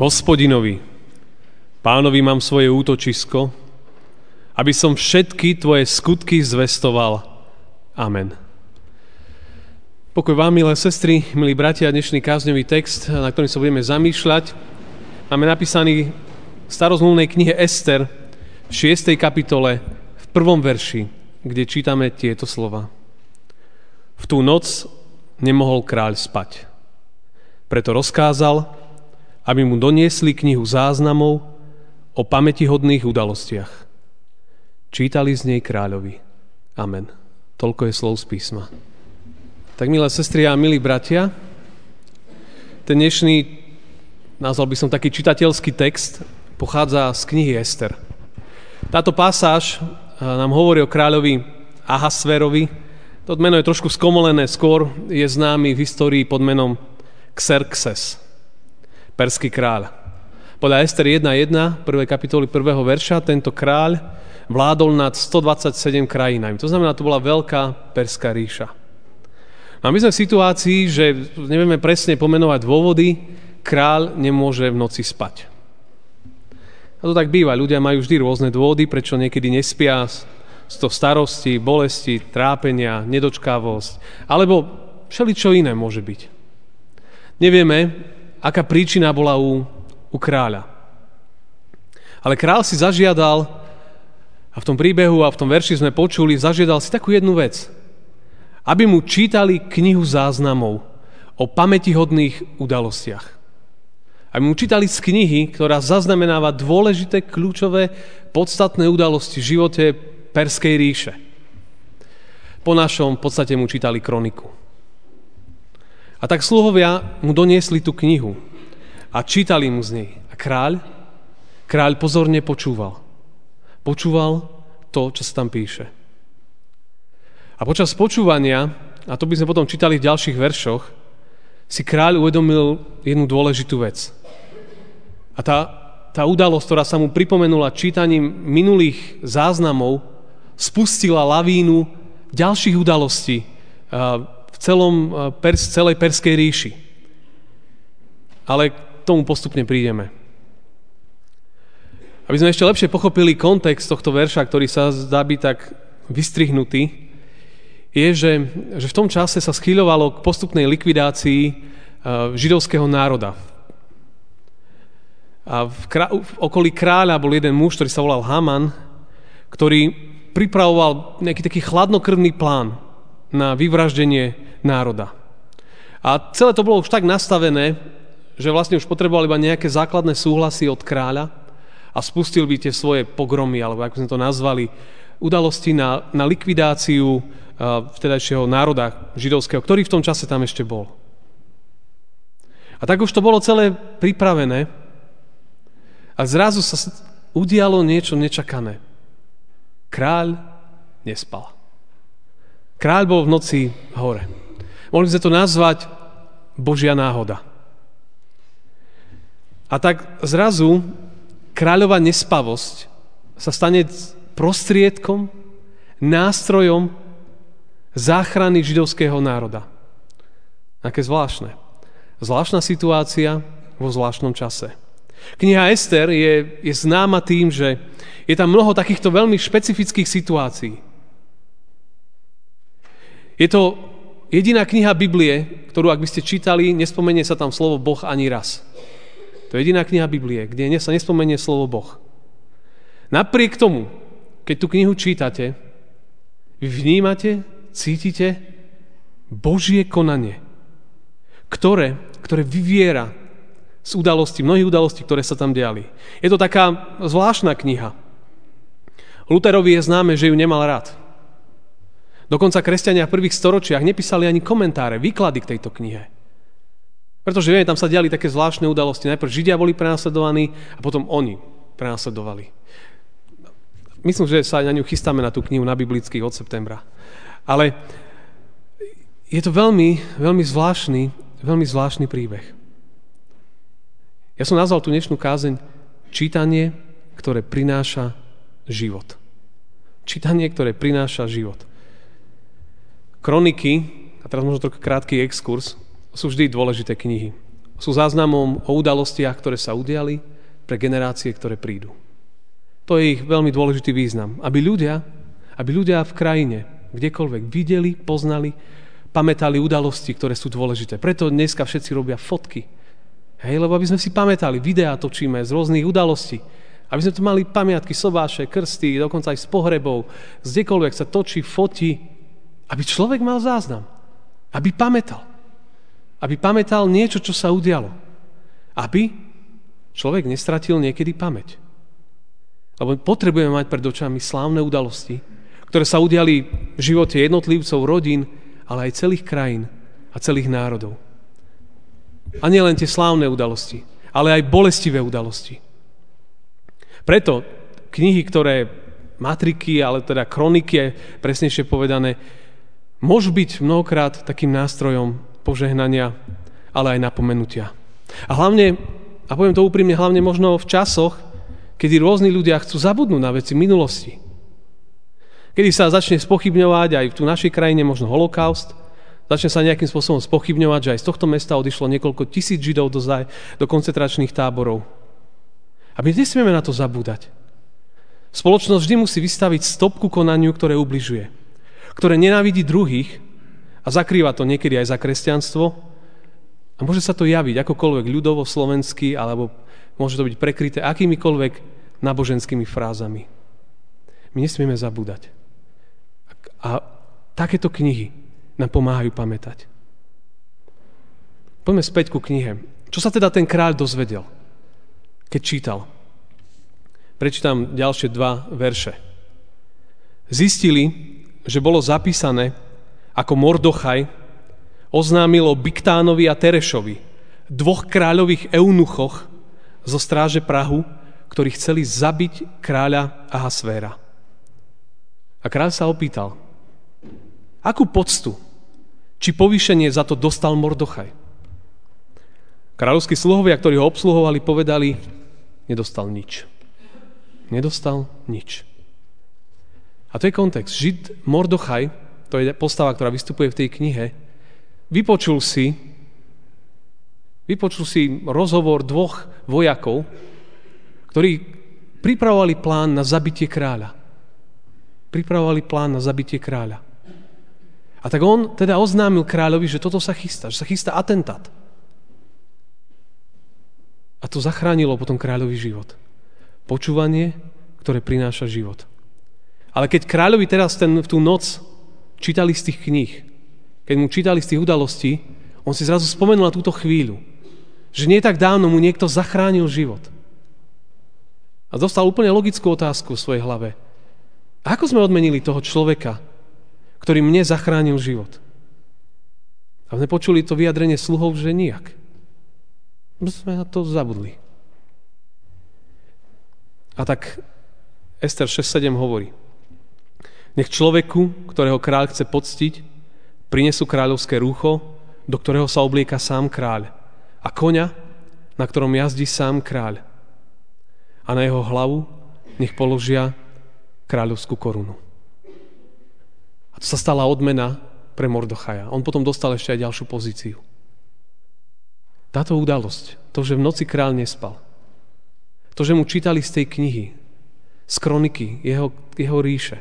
Hospodinovi, pánovi mám svoje útočisko, aby som všetky tvoje skutky zvestoval. Amen. Pokoj vám, milé sestry, milí bratia, dnešný kázňový text, na ktorým sa budeme zamýšľať, máme napísaný v starozmluvnej knihe Ester v 6. kapitole v prvom verši, kde čítame tieto slova. V tú noc nemohol kráľ spať. Preto rozkázal, aby mu doniesli knihu záznamov o pamätihodných udalostiach. Čítali z nej kráľovi. Amen. Toľko je slov z písma. Tak milé sestry a milí bratia, ten dnešný, nazval by som taký čitateľský text, pochádza z knihy Ester. Táto pasáž eh, nám hovorí o kráľovi Ahasverovi, to meno je trošku skomolené, skôr je známy v histórii pod menom Xerxes, perský kráľ. Podľa Ester 1.1, 1. kapitoly 1. verša, tento kráľ vládol nad 127 krajinami. To znamená, to bola veľká perská ríša. A my sme v situácii, že nevieme presne pomenovať dôvody, kráľ nemôže v noci spať. A to tak býva, ľudia majú vždy rôzne dôvody, prečo niekedy nespia, z to starosti, bolesti, trápenia, nedočkavosť, alebo všeličo iné môže byť. Nevieme, aká príčina bola u, u kráľa. Ale král si zažiadal, a v tom príbehu a v tom verši sme počuli, zažiadal si takú jednu vec. Aby mu čítali knihu záznamov o pamätihodných udalostiach. Aby mu čítali z knihy, ktorá zaznamenáva dôležité, kľúčové, podstatné udalosti v živote Perskej ríše. Po našom podstate mu čítali kroniku. A tak sluhovia mu doniesli tú knihu a čítali mu z nej. A kráľ, kráľ pozorne počúval. Počúval to, čo sa tam píše. A počas počúvania, a to by sme potom čítali v ďalších veršoch, si kráľ uvedomil jednu dôležitú vec. A tá, tá udalosť, ktorá sa mu pripomenula čítaním minulých záznamov, spustila lavínu ďalších udalostí celom, pers, celej Perskej ríši. Ale k tomu postupne prídeme. Aby sme ešte lepšie pochopili kontext tohto verša, ktorý sa zdá byť tak vystrihnutý, je, že, že v tom čase sa schýľovalo k postupnej likvidácii židovského národa. A v, krá- v okolí kráľa bol jeden muž, ktorý sa volal Haman, ktorý pripravoval nejaký taký chladnokrvný plán na vyvraždenie národa. A celé to bolo už tak nastavené, že vlastne už potreboval iba nejaké základné súhlasy od kráľa a spustil by tie svoje pogromy, alebo ako sme to nazvali, udalosti na, na likvidáciu uh, vtedajšieho národa židovského, ktorý v tom čase tam ešte bol. A tak už to bolo celé pripravené a zrazu sa udialo niečo nečakané. Kráľ nespal. Kráľ bol v noci hore. Mohli sme to nazvať Božia náhoda. A tak zrazu kráľová nespavosť sa stane prostriedkom, nástrojom záchrany židovského národa. Aké zvláštne. Zvláštna situácia vo zvláštnom čase. Kniha Ester je, je známa tým, že je tam mnoho takýchto veľmi špecifických situácií. Je to jediná kniha Biblie, ktorú ak by ste čítali, nespomenie sa tam slovo Boh ani raz. To je jediná kniha Biblie, kde sa nespomenie slovo Boh. Napriek tomu, keď tú knihu čítate, vnímate, cítite Božie konanie, ktoré, ktoré vyviera z udalostí, mnohých udalostí, ktoré sa tam diali. Je to taká zvláštna kniha. Luterovi je známe, že ju nemal rád. Dokonca kresťania v prvých storočiach nepísali ani komentáre, výklady k tejto knihe. Pretože vieme, tam sa diali také zvláštne udalosti. Najprv Židia boli prenasledovaní a potom oni prenasledovali. Myslím, že sa na ňu chystáme na tú knihu na biblických od septembra. Ale je to veľmi, veľmi zvláštny, veľmi zvláštny príbeh. Ja som nazval tú dnešnú kázeň čítanie, ktoré prináša život. Čítanie, ktoré prináša život. Kroniky, a teraz možno trochu krátky exkurs, sú vždy dôležité knihy. Sú záznamom o udalostiach, ktoré sa udiali pre generácie, ktoré prídu. To je ich veľmi dôležitý význam. Aby ľudia, aby ľudia v krajine, kdekoľvek videli, poznali, pamätali udalosti, ktoré sú dôležité. Preto dneska všetci robia fotky. Hej, lebo aby sme si pamätali, videá točíme z rôznych udalostí. Aby sme tu mali pamiatky, sobáše, krsty, dokonca aj z pohrebov, kdekoľvek sa točí, fotí, aby človek mal záznam. Aby pamätal. Aby pamätal niečo, čo sa udialo. Aby človek nestratil niekedy pamäť. Lebo potrebujeme mať pred očami slávne udalosti, ktoré sa udiali v živote jednotlivcov, rodín, ale aj celých krajín a celých národov. A nielen tie slávne udalosti, ale aj bolestivé udalosti. Preto knihy, ktoré matriky, ale teda kroniky, presnejšie povedané, môžu byť mnohokrát takým nástrojom požehnania, ale aj napomenutia. A hlavne, a poviem to úprimne, hlavne možno v časoch, kedy rôzni ľudia chcú zabudnúť na veci minulosti. Kedy sa začne spochybňovať aj v tu našej krajine možno holokaust, začne sa nejakým spôsobom spochybňovať, že aj z tohto mesta odišlo niekoľko tisíc židov do, zaj, do koncentračných táborov. A my nesmieme na to zabúdať. Spoločnosť vždy musí vystaviť stopku konaniu, ktoré ubližuje ktoré nenávidí druhých a zakrýva to niekedy aj za kresťanstvo a môže sa to javiť akokoľvek ľudovo, slovensky, alebo môže to byť prekryté akýmikoľvek náboženskými frázami. My nesmieme zabúdať. A takéto knihy nám pomáhajú pamätať. Poďme späť ku knihe. Čo sa teda ten kráľ dozvedel, keď čítal? Prečítam ďalšie dva verše. Zistili, že bolo zapísané, ako Mordochaj oznámil o Biktánovi a Terešovi, dvoch kráľových eunuchoch zo stráže Prahu, ktorí chceli zabiť kráľa Ahasvéra. A kráľ sa opýtal, akú poctu či povýšenie za to dostal Mordochaj. Kráľovskí sluhovia, ktorí ho obsluhovali, povedali, nedostal nič. Nedostal nič. A to je kontext. Žid Mordochaj, to je postava, ktorá vystupuje v tej knihe, vypočul si, vypočul si rozhovor dvoch vojakov, ktorí pripravovali plán na zabitie kráľa. Pripravovali plán na zabitie kráľa. A tak on teda oznámil kráľovi, že toto sa chystá, že sa chystá atentát. A to zachránilo potom kráľový život. Počúvanie, ktoré prináša život. Ale keď kráľovi teraz ten, v tú noc čítali z tých kníh, keď mu čítali z tých udalostí, on si zrazu spomenul na túto chvíľu, že nie tak dávno mu niekto zachránil život. A dostal úplne logickú otázku v svojej hlave. Ako sme odmenili toho človeka, ktorý mne zachránil život? A sme počuli to vyjadrenie sluhov, že nijak. Sme na to zabudli. A tak Ester 6.7 hovorí. Nech človeku, ktorého kráľ chce poctiť, prinesú kráľovské rúcho, do ktorého sa oblieka sám kráľ a koňa, na ktorom jazdí sám kráľ. A na jeho hlavu nech položia kráľovskú korunu. A to sa stala odmena pre Mordochaja. On potom dostal ešte aj ďalšiu pozíciu. Táto udalosť, to, že v noci kráľ nespal, to, že mu čítali z tej knihy, z kroniky jeho, jeho ríše,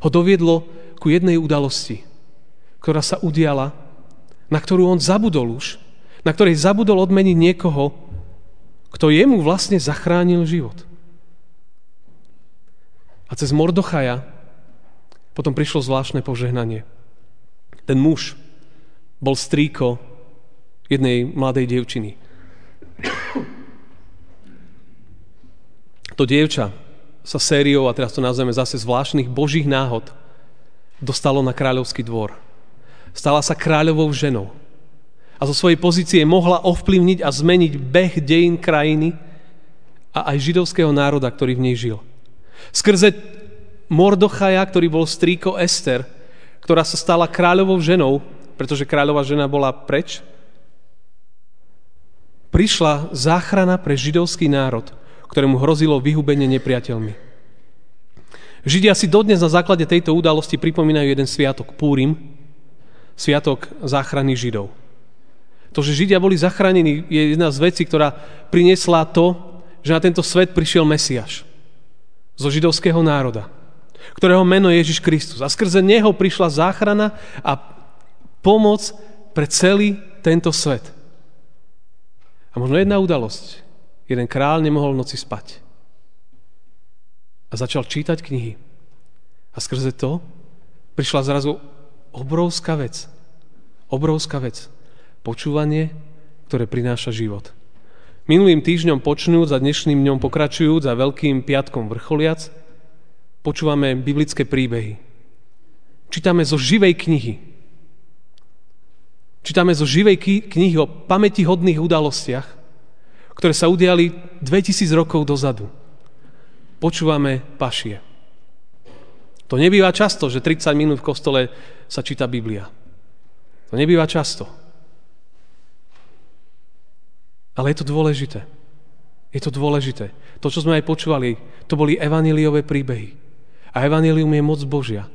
ho doviedlo ku jednej udalosti, ktorá sa udiala, na ktorú on zabudol už, na ktorej zabudol odmeniť niekoho, kto jemu vlastne zachránil život. A cez Mordochaja potom prišlo zvláštne požehnanie. Ten muž bol strýko jednej mladej dievčiny. To dievča sa sériou, a teraz to nazveme zase zvláštnych božích náhod, dostalo na kráľovský dvor. Stala sa kráľovou ženou. A zo svojej pozície mohla ovplyvniť a zmeniť beh dejín krajiny a aj židovského národa, ktorý v nej žil. Skrze Mordochaja, ktorý bol strýko Ester, ktorá sa stala kráľovou ženou, pretože kráľová žena bola preč, prišla záchrana pre židovský národ, ktorému hrozilo vyhubenie nepriateľmi. Židia si dodnes na základe tejto udalosti pripomínajú jeden sviatok, Púrim, sviatok záchrany Židov. To, že Židia boli zachránení, je jedna z vecí, ktorá priniesla to, že na tento svet prišiel Mesiaš zo židovského národa, ktorého meno je Ježiš Kristus. A skrze neho prišla záchrana a pomoc pre celý tento svet. A možno jedna udalosť. Jeden král nemohol v noci spať. A začal čítať knihy. A skrze to prišla zrazu obrovská vec. Obrovská vec. Počúvanie, ktoré prináša život. Minulým týždňom počnúť, za dnešným dňom pokračujúc, za Veľkým piatkom vrcholiac, počúvame biblické príbehy. Čítame zo živej knihy, Čítame zo živej knihy o pamätihodných udalostiach, ktoré sa udiali 2000 rokov dozadu. Počúvame pašie. To nebýva často, že 30 minút v kostole sa číta Biblia. To nebýva často. Ale je to dôležité. Je to dôležité. To, čo sme aj počúvali, to boli evaníliové príbehy. A evanílium je moc Božia,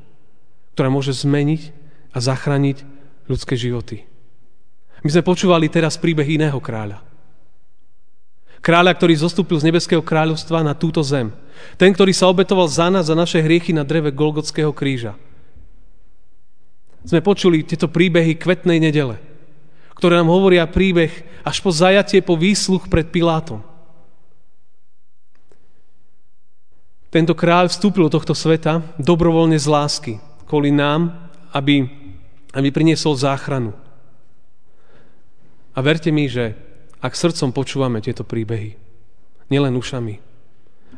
ktorá môže zmeniť a zachrániť ľudské životy. My sme počúvali teraz príbeh iného kráľa. Kráľa, ktorý zostúpil z nebeského kráľovstva na túto zem. Ten, ktorý sa obetoval za nás, za naše hriechy na dreve Golgotského kríža. Sme počuli tieto príbehy kvetnej nedele, ktoré nám hovoria príbeh až po zajatie, po výsluch pred Pilátom. Tento kráľ vstúpil do tohto sveta dobrovoľne z lásky, kvôli nám, aby, aby priniesol záchranu. A verte mi, že ak srdcom počúvame tieto príbehy, nielen ušami,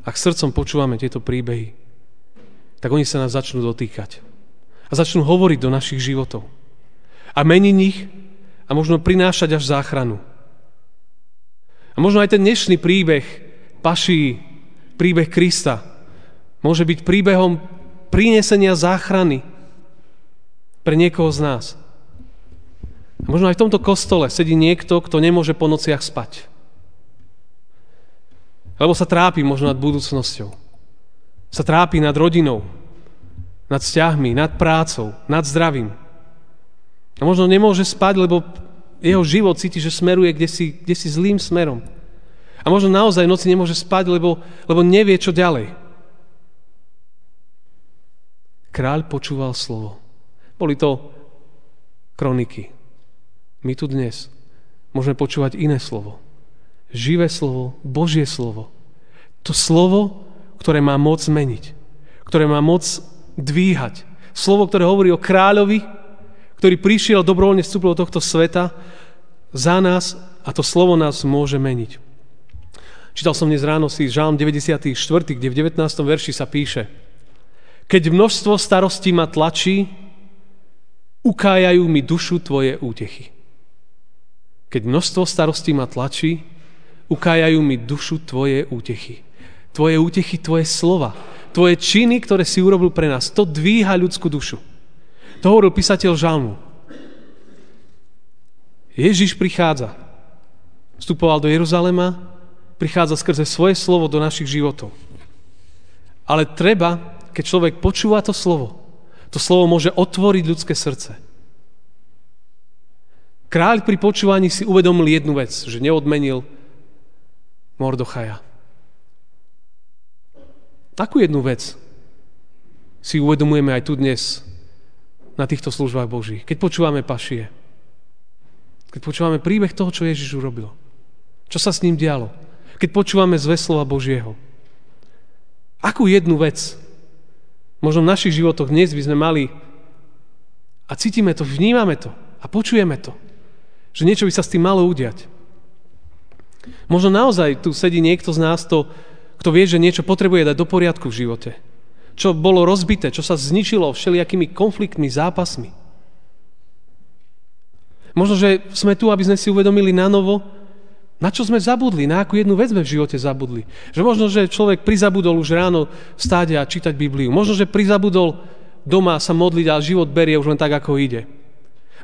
ak srdcom počúvame tieto príbehy, tak oni sa nás začnú dotýkať. A začnú hovoriť do našich životov. A meniť ich a možno prinášať až záchranu. A možno aj ten dnešný príbeh paší, príbeh Krista, môže byť príbehom prinesenia záchrany pre niekoho z nás. A možno aj v tomto kostole sedí niekto, kto nemôže po nociach spať. Lebo sa trápi možno nad budúcnosťou. Sa trápi nad rodinou, nad vzťahmi, nad prácou, nad zdravím. A možno nemôže spať, lebo jeho život cíti, že smeruje kde si, kde si zlým smerom. A možno naozaj noci nemôže spať, lebo, lebo nevie, čo ďalej. Kráľ počúval slovo. Boli to kroniky. My tu dnes môžeme počúvať iné slovo. Živé slovo, Božie slovo. To slovo, ktoré má moc zmeniť. Ktoré má moc dvíhať. Slovo, ktoré hovorí o kráľovi, ktorý prišiel dobrovoľne vstúpil do tohto sveta za nás a to slovo nás môže meniť. Čítal som dnes ráno si Žálm 94, kde v 19. verši sa píše Keď množstvo starostí ma tlačí, ukájajú mi dušu tvoje útechy. Keď množstvo starostí ma tlačí, ukájajú mi dušu Tvoje útechy. Tvoje útechy, Tvoje slova, Tvoje činy, ktoré si urobil pre nás. To dvíha ľudskú dušu. To hovoril písateľ Žalmu. Ježiš prichádza. Vstupoval do Jeruzalema, prichádza skrze svoje slovo do našich životov. Ale treba, keď človek počúva to slovo, to slovo môže otvoriť ľudské srdce. Kráľ pri počúvaní si uvedomil jednu vec, že neodmenil Mordochaja. Takú jednu vec si uvedomujeme aj tu dnes na týchto službách Božích. Keď počúvame pašie. Keď počúvame príbeh toho, čo Ježiš urobil. Čo sa s ním dialo. Keď počúvame zve slova Božieho. Akú jednu vec možno v našich životoch dnes by sme mali a cítime to, vnímame to a počujeme to. Že niečo by sa s tým malo udiať. Možno naozaj tu sedí niekto z nás, to, kto vie, že niečo potrebuje dať do poriadku v živote. Čo bolo rozbité, čo sa zničilo všelijakými konfliktmi, zápasmi. Možno, že sme tu, aby sme si uvedomili na novo, na čo sme zabudli, na akú jednu vec sme v živote zabudli. Že možno, že človek prizabudol už ráno stáť a čítať Bibliu. Možno, že prizabudol doma sa modliť a život berie už len tak, ako ide.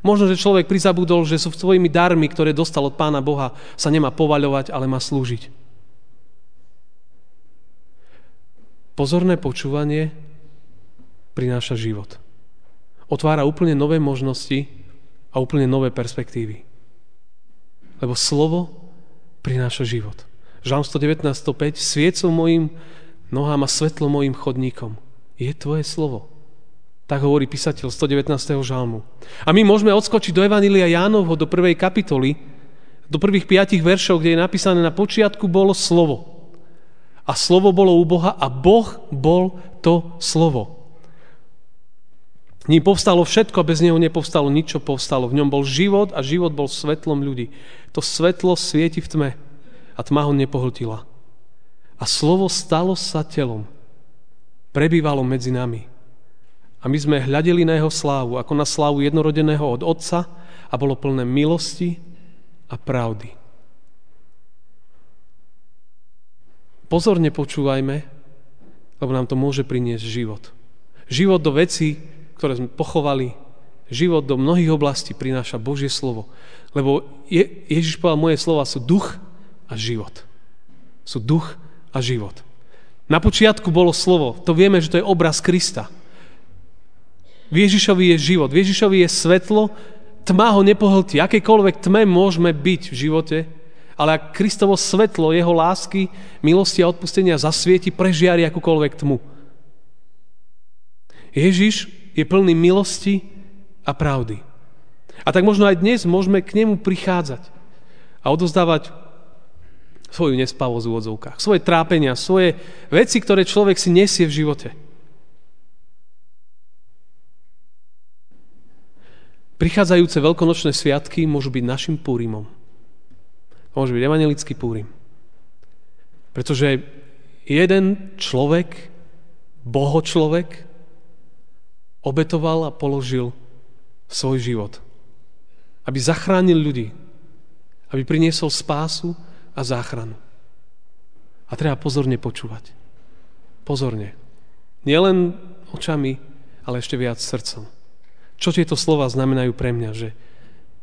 Možno, že človek prizabudol, že sú svojimi darmi, ktoré dostal od Pána Boha, sa nemá povaľovať, ale má slúžiť. Pozorné počúvanie prináša život. Otvára úplne nové možnosti a úplne nové perspektívy. Lebo slovo prináša život. Žalm 119.105 Sviecou mojim nohám a svetlo mojim chodníkom je tvoje slovo. Tak hovorí písateľ 119. žalmu. A my môžeme odskočiť do Evanília Jánovho, do prvej kapitoly, do prvých piatich veršov, kde je napísané na počiatku bolo slovo. A slovo bolo u Boha a Boh bol to slovo. Ním povstalo všetko a bez neho nepovstalo nič, čo povstalo. V ňom bol život a život bol svetlom ľudí. To svetlo svieti v tme a tma ho nepohltila. A slovo stalo sa telom. Prebývalo medzi nami. A my sme hľadeli na jeho slávu, ako na slávu jednorodeného od Otca a bolo plné milosti a pravdy. Pozorne počúvajme, lebo nám to môže priniesť život. Život do veci, ktoré sme pochovali, život do mnohých oblastí prináša Božie slovo. Lebo Je, Ježiš povedal, moje slova sú duch a život. Sú duch a život. Na počiatku bolo slovo. To vieme, že to je obraz Krista. V Ježišovi je život. V Ježišovi je svetlo. Tma ho nepohltí. Akékoľvek tme môžeme byť v živote, ale ak Kristovo svetlo, jeho lásky, milosti a odpustenia zasvieti, prežiari akúkoľvek tmu. Ježiš je plný milosti a pravdy. A tak možno aj dnes môžeme k nemu prichádzať a odozdávať svoju nespavosť v úvodzovkách, svoje trápenia, svoje veci, ktoré človek si nesie v živote. Prichádzajúce veľkonočné sviatky môžu byť našim púrimom. Môže byť evangelický púrim. Pretože jeden človek, boho človek, obetoval a položil svoj život. Aby zachránil ľudí. Aby priniesol spásu a záchranu. A treba pozorne počúvať. Pozorne. Nielen očami, ale ešte viac srdcom. Čo tieto slova znamenajú pre mňa? Že,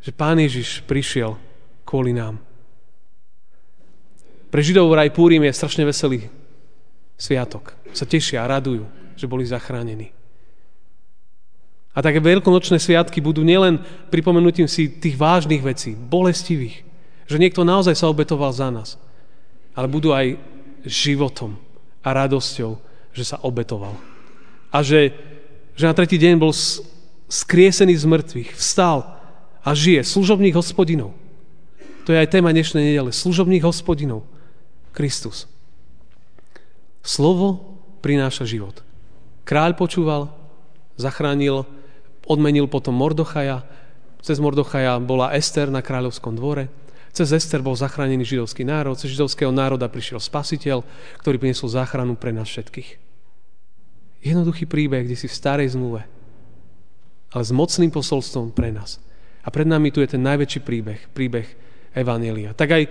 že Pán Ježiš prišiel kvôli nám. Pre Židov raj Púrim je strašne veselý sviatok. Sa tešia a radujú, že boli zachránení. A také veľkonočné sviatky budú nielen pripomenutím si tých vážnych vecí, bolestivých, že niekto naozaj sa obetoval za nás, ale budú aj životom a radosťou, že sa obetoval. A že, že na tretí deň bol skriesený z mŕtvych, vstal a žije, služobných hospodinov. To je aj téma dnešnej nedele, služobných hospodinov. Kristus. Slovo prináša život. Kráľ počúval, zachránil odmenil potom Mordochaja, cez Mordochaja bola Ester na kráľovskom dvore, cez Ester bol zachránený židovský národ, cez židovského národa prišiel spasiteľ, ktorý priniesol záchranu pre nás všetkých. Jednoduchý príbeh, kde si v starej zmluve, ale s mocným posolstvom pre nás. A pred nami tu je ten najväčší príbeh, príbeh Evanelia. Tak aj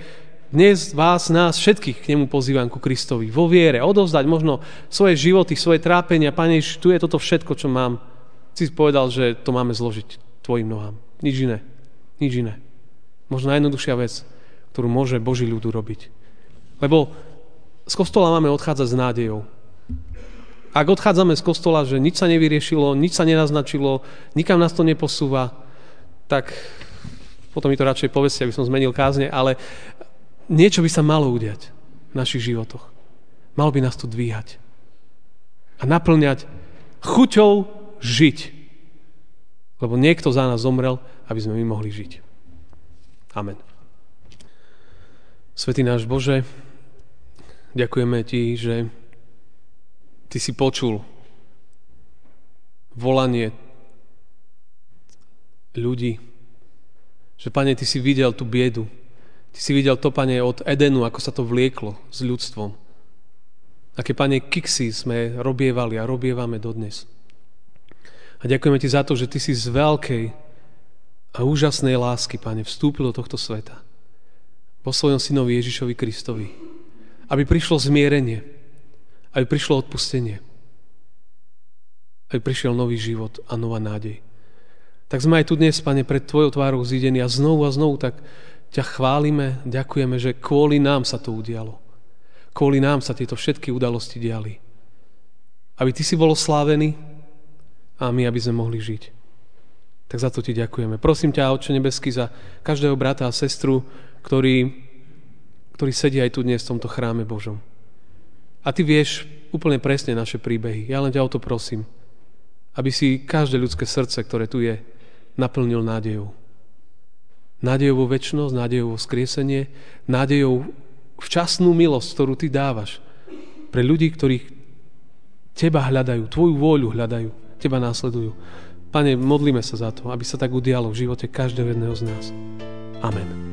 dnes vás, nás všetkých k nemu pozývam ku Kristovi. Vo viere, odovzdať možno svoje životy, svoje trápenia. Pane, tu je toto všetko, čo mám si povedal, že to máme zložiť tvojim nohám. Nič iné. Nič iné. Možno najjednoduchšia vec, ktorú môže Boží ľud urobiť. Lebo z kostola máme odchádzať s nádejou. Ak odchádzame z kostola, že nič sa nevyriešilo, nič sa nenaznačilo, nikam nás to neposúva, tak potom mi to radšej povedzte, aby som zmenil kázne, ale niečo by sa malo udiať v našich životoch. Malo by nás to dvíhať. A naplňať chuťou žiť. Lebo niekto za nás zomrel, aby sme my mohli žiť. Amen. Svetý náš Bože, ďakujeme Ti, že Ty si počul volanie ľudí, že, Pane, Ty si videl tú biedu. Ty si videl to, Pane, od Edenu, ako sa to vlieklo s ľudstvom. Aké, Pane, kiksy sme robievali a robievame dodnes. A ďakujeme ti za to, že ty si z veľkej a úžasnej lásky, Pane, vstúpil do tohto sveta. Po svojom synovi Ježišovi Kristovi. Aby prišlo zmierenie, aby prišlo odpustenie, aby prišiel nový život a nová nádej. Tak sme aj tu dnes, Pane, pred Tvojou tvárou zídení a znovu a znovu tak ťa chválime, ďakujeme, že kvôli nám sa to udialo. Kvôli nám sa tieto všetky udalosti diali. Aby Ty si bol oslávený a my, aby sme mohli žiť. Tak za to ti ďakujeme. Prosím ťa, Oče nebeský, za každého brata a sestru, ktorý, ktorý sedí aj tu dnes v tomto chráme Božom. A ty vieš úplne presne naše príbehy. Ja len ťa o to prosím, aby si každé ľudské srdce, ktoré tu je, naplnil nádejou. Nádejou vo väčšnosť, nádejou vo skriesenie, nádejou včasnú milosť, ktorú ty dávaš pre ľudí, ktorí teba hľadajú, tvoju vôľu hľadajú, teba následujú. Pane, modlíme sa za to, aby sa tak udialo v živote každého jedného z nás. Amen.